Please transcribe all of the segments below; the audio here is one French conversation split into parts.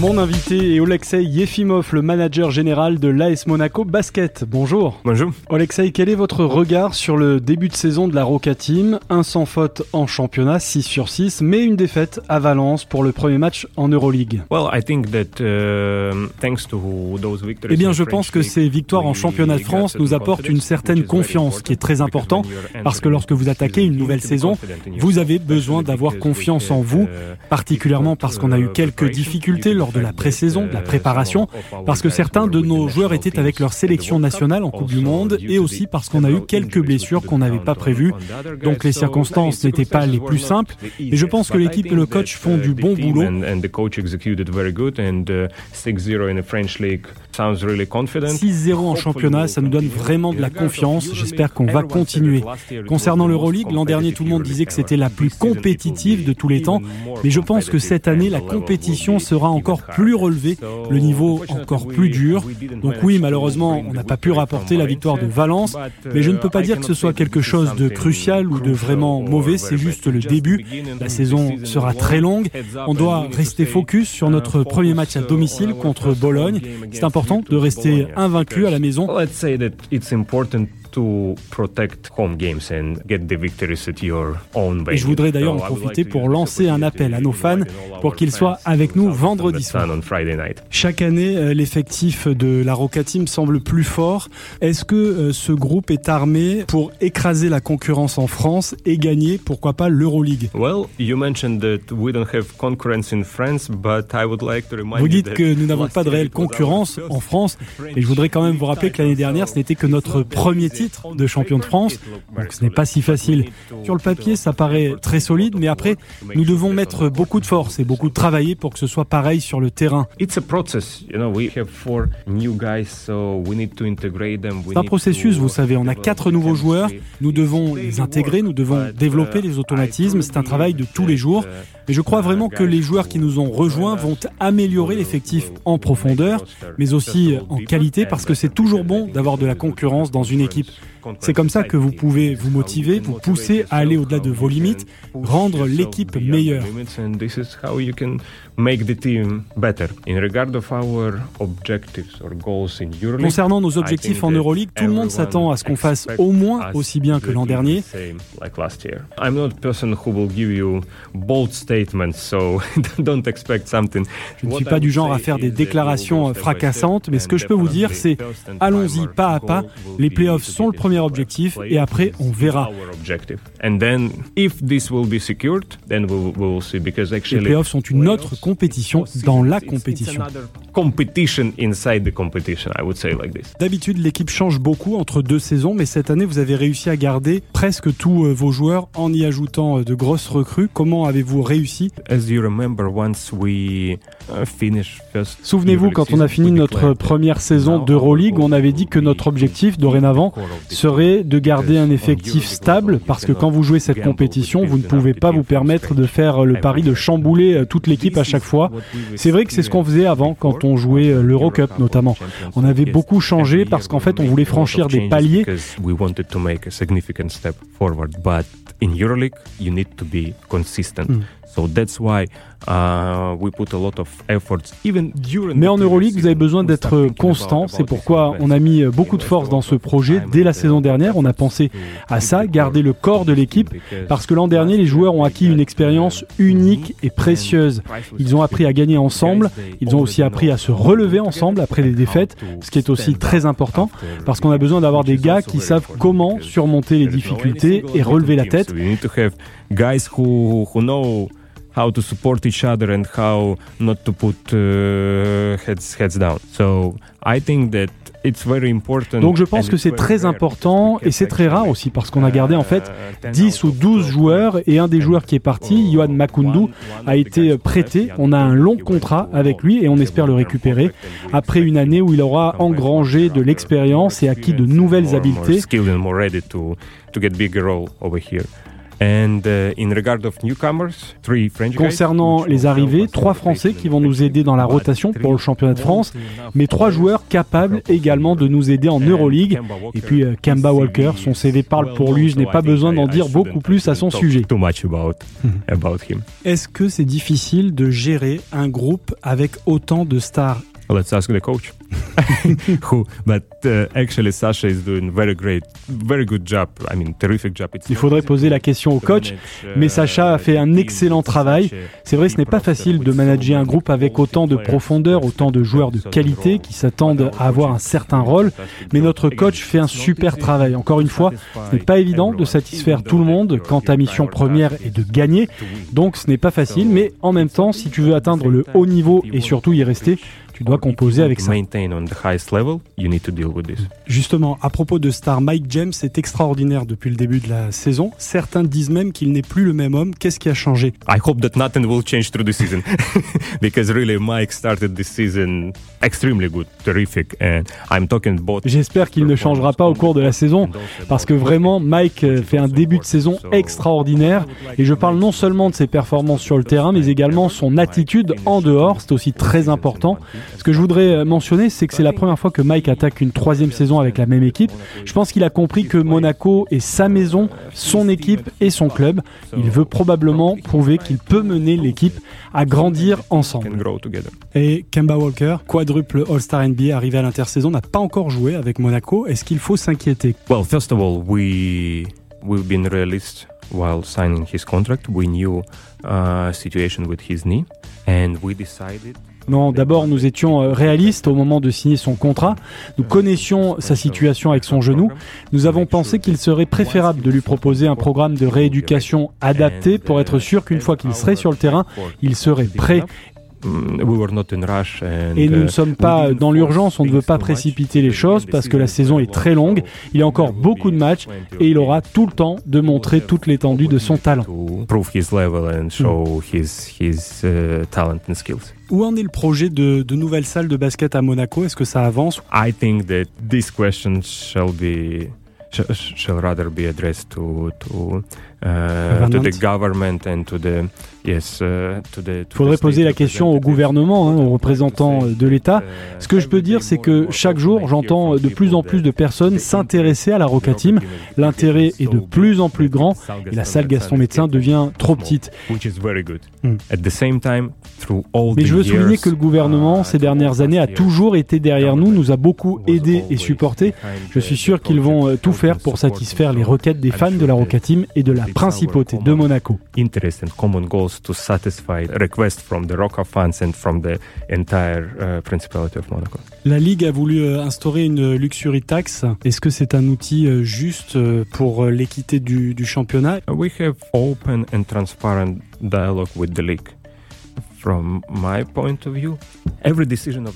Mon invité est Oleksiy Yefimov, le manager général de l'AS Monaco Basket. Bonjour. Bonjour. Oleksiy, quel est votre regard sur le début de saison de la Roca Team Un sans faute en championnat, 6 sur 6, mais une défaite à Valence pour le premier match en Euroleague. Well, I think that, uh, thanks to those eh bien, je pense que ces victoires en championnat de France nous apportent une certaine confiance, qui est très important, parce que lorsque vous attaquez une nouvelle saison, vous avez besoin d'avoir confiance en vous, particulièrement parce qu'on a eu quelques difficultés lors de la pré-saison, de la préparation, parce que certains de nos joueurs étaient avec leur sélection nationale en Coupe du Monde et aussi parce qu'on a eu quelques blessures qu'on n'avait pas prévues. Donc les circonstances n'étaient pas les plus simples. Et je pense que l'équipe et le coach font du bon boulot. 6-0 en championnat, ça nous donne vraiment de la confiance. J'espère qu'on va continuer. Concernant l'Euroleague, l'an dernier, tout le monde disait que c'était la plus compétitive de tous les temps. Mais je pense que cette année, la compétition sera encore plus relevé, le niveau encore plus dur. Donc oui, malheureusement, on n'a pas pu rapporter la victoire de Valence, mais je ne peux pas dire que ce soit quelque chose de crucial ou de vraiment mauvais, c'est juste le début. La saison sera très longue. On doit rester focus sur notre premier match à domicile contre Bologne. C'est important de rester invaincu à la maison to protect home games and get the victories at your own Et je voudrais d'ailleurs en profiter pour lancer un appel à nos fans pour qu'ils soient avec nous vendredi soir. Chaque année, euh, l'effectif de la Roca Team semble plus fort. Est-ce que euh, ce groupe est armé pour écraser la concurrence en France et gagner, pourquoi pas, l'Euroleague? Vous dites que nous n'avons pas de réelle concurrence en France, et je voudrais quand même vous rappeler que l'année dernière, ce n'était que notre premier titre de champion de France, donc ce n'est pas si facile. Sur le papier, ça paraît très solide, mais après, nous devons mettre beaucoup de force et beaucoup de travailler pour que ce soit pareil sur le terrain. C'est un processus, vous savez, on a quatre nouveaux joueurs, nous devons les intégrer, nous devons développer les automatismes, c'est un travail de tous les jours. Mais je crois vraiment que les joueurs qui nous ont rejoints vont améliorer l'effectif en profondeur, mais aussi en qualité, parce que c'est toujours bon d'avoir de la concurrence dans une équipe. Peace. C'est comme ça que vous pouvez vous motiver, vous pousser à aller au-delà de vos limites, rendre l'équipe meilleure. Concernant nos objectifs en Euroleague, tout le monde s'attend à ce qu'on fasse au moins aussi bien que l'an dernier. Je ne suis pas du genre à faire des déclarations fracassantes, mais ce que je peux vous dire, c'est allons-y pas à pas. Les playoffs sont le premier objectif et après on verra. Les playoffs sont une autre compétition dans la compétition. D'habitude, l'équipe change beaucoup entre deux saisons, mais cette année, vous avez réussi à garder presque tous euh, vos joueurs en y ajoutant euh, de grosses recrues. Comment avez-vous réussi? Souvenez-vous, quand on a fini notre première saison d'Euroleague, on avait dit que notre objectif dorénavant serait de garder un effectif stable, parce que quand vous jouez cette compétition, vous ne pouvez pas vous permettre de faire le pari de chambouler euh, toute l'équipe à chaque fois. C'est vrai que c'est ce qu'on faisait avant quand on jouait euh, l'Eurocup notamment. On avait beaucoup changé parce qu'en fait on voulait franchir des paliers. in EuroLeague, you need to be consistent. Mm. So that's why uh, we put a lot of efforts even during Mais en Euroleague, vous avez besoin d'être constant. C'est pourquoi on a mis beaucoup de force dans ce projet. Dès la saison dernière, on a pensé à ça, garder le corps de l'équipe, parce que l'an dernier, les joueurs ont acquis une expérience unique et précieuse. Ils ont appris à gagner ensemble. Ils ont aussi appris à se relever ensemble après les défaites, ce qui est aussi très important, parce qu'on a besoin d'avoir des gars qui savent comment surmonter les difficultés et relever la tête how to support each other and how not to put uh, heads heads down. So I think that donc je pense que c'est très important et c'est très rare aussi parce qu'on a gardé en fait 10 ou 12 joueurs et un des joueurs qui est parti, Johan Makundu, a été prêté. On a un long contrat avec lui et on espère le récupérer après une année où il aura engrangé de l'expérience et acquis de nouvelles habiletés. And uh, in regard of newcomers, three French Concernant les arrivées, trois Français qui vont nous aider dans la rotation pour le championnat de France, mais trois joueurs capables également de nous aider en Euroleague. Et puis euh, Kemba Walker, son CV parle pour lui, je n'ai pas besoin d'en dire beaucoup plus à son sujet. Est-ce que c'est difficile de gérer un groupe avec autant de stars Let's ask the coach. Who, but uh, actually, Sasha is doing very great, very good job. I mean, terrific job. Il faudrait poser la question au coach, mais Sacha a fait un excellent travail. C'est vrai, ce n'est pas facile de manager un groupe avec autant de profondeur, autant de joueurs de qualité qui s'attendent à avoir un certain rôle. Mais notre coach fait un super travail. Encore une fois, ce n'est pas évident de satisfaire tout le monde quand ta mission première est de gagner. Donc, ce n'est pas facile, mais en même temps, si tu veux atteindre le haut niveau et surtout y rester, tu dois composer avec ça. Justement, à propos de star, Mike James est extraordinaire depuis le début de la saison. Certains disent même qu'il n'est plus le même homme. Qu'est-ce qui a changé? I hope that nothing will change through the season because really Mike started this season extremely good, terrific, and I'm talking about. J'espère qu'il ne changera pas au cours de la saison parce que vraiment Mike euh, fait un début de saison extraordinaire et je parle non seulement de ses performances sur le terrain mais également son attitude en dehors. C'est aussi très important. Ce que je voudrais euh, mentionner, c'est que c'est la première fois que Mike attaque une troisième saison avec la même équipe. Je pense qu'il a compris que Monaco est sa maison, son équipe et son club. Il veut probablement prouver qu'il peut mener l'équipe à grandir ensemble. Et Kemba Walker, quadruple All-Star NBA arrivé à l'intersaison, n'a pas encore joué avec Monaco. Est-ce qu'il faut s'inquiéter? Well, first of all, we we've been while signing his contract. We knew uh, situation with his knee, and we decided non, d'abord, nous étions euh, réalistes au moment de signer son contrat. Nous connaissions sa situation avec son genou. Nous avons pensé qu'il serait préférable de lui proposer un programme de rééducation adapté pour être sûr qu'une fois qu'il serait sur le terrain, il serait prêt Mm, Et nous ne sommes pas dans l'urgence, on ne veut pas précipiter les choses parce que la saison est très longue, il y a encore beaucoup de matchs et il aura tout le temps de montrer toute l'étendue de son talent. Où en est le projet de, de nouvelles salles de basket à Monaco? Est-ce que ça avance? I think that this question shall be shall rather be addressed to to, uh, to the government and to the yes uh, to the. Il faudrait poser la question au gouvernement, hein, aux représentants de l'État. Ce que je peux dire, c'est que chaque jour, j'entends de plus en plus de personnes s'intéresser à la Roca Team. L'intérêt est de plus en plus grand et la salle Gaston Médecin devient trop petite. Mais je veux souligner que le gouvernement, ces dernières années, a toujours été derrière nous, nous a beaucoup aidés et supportés. Je suis sûr qu'ils vont tout faire pour satisfaire les requêtes des fans de la Roca Team et de la principauté de Monaco. La Ligue a voulu euh, instaurer une luxury tax. Est-ce que c'est un outil euh, juste euh, pour l'équité du, du championnat? We have open and transparent dialogue with the league. From my point of view,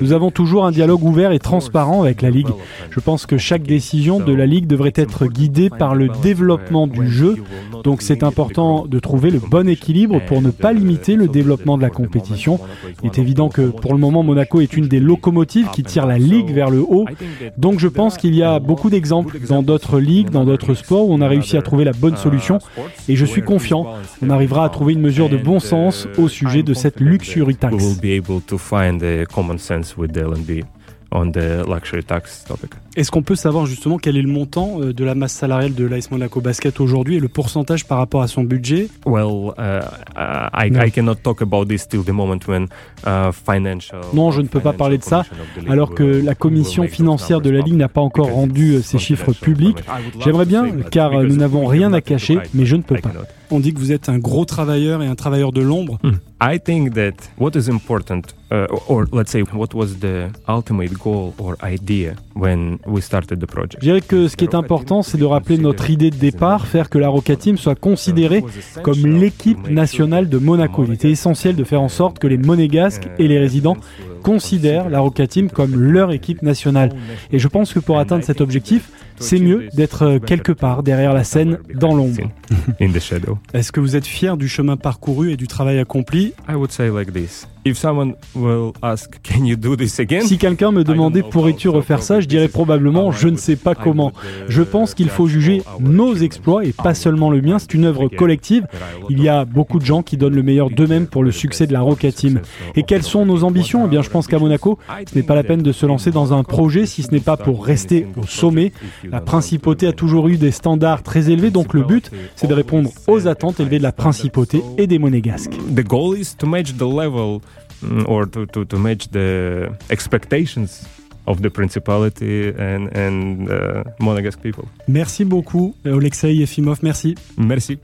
nous avons toujours un dialogue ouvert et transparent avec la Ligue. Je pense que chaque décision de la Ligue devrait être guidée par le développement du jeu. Donc c'est important de trouver le bon équilibre pour ne pas limiter le développement de la compétition. Il est évident que pour le moment Monaco est une des locomotives qui tire la Ligue vers le haut. Donc je pense qu'il y a beaucoup d'exemples dans d'autres ligues, dans d'autres sports où on a réussi à trouver la bonne solution. Et je suis confiant, on arrivera à trouver une mesure de bon sens au sujet de cette luxury tax the common sense with the LNB on the luxury tax topic. Est-ce qu'on peut savoir justement quel est le montant euh, de la masse salariale de l'AS Monaco Basket aujourd'hui et le pourcentage par rapport à son budget? Well, uh, I, I, cannot talk about this till the moment when uh, financial. Non, je ne peux pas parler de ça, alors que la commission financière de la Ligue n'a pas encore rendu euh, ses chiffres publics. J'aimerais bien, car euh, nous n'avons rien à cacher, mais je ne peux pas. On dit que vous êtes un gros travailleur et un travailleur de l'ombre. Hmm. I think that what is important, uh, or let's say, what was the ultimate goal or idea when we started the project? Je dirais que ce qui est important, c'est de rappeler notre idée de départ, faire que la Roca Team soit considérée comme l'équipe nationale de Monaco. Il était essentiel de faire en sorte que les Monégasques et les résidents considèrent la Roca Team comme leur équipe nationale. Et je pense que pour atteindre cet objectif, c'est mieux d'être quelque part derrière la scène, dans l'ombre. Est-ce que vous êtes fier du chemin parcouru et du travail accompli? Si quelqu'un me demandait pourrais-tu refaire ça, je dirais probablement je ne sais pas comment. Je pense qu'il faut juger nos exploits et pas seulement le mien. C'est une œuvre collective. Il y a beaucoup de gens qui donnent le meilleur d'eux-mêmes pour le succès de la Roca Team. Et quelles sont nos ambitions? Eh bien, je pense qu'à Monaco, ce n'est pas la peine de se lancer dans un projet si ce n'est pas pour rester au sommet. La principauté a toujours eu des standards très élevés, donc le but, c'est de répondre aux attentes élevées de la principauté et des monégasques. The goal is to match the level or to, to, to match the expectations of the principality and, and uh, Monegasque people. Merci beaucoup, Alexei Efimov, merci. Merci.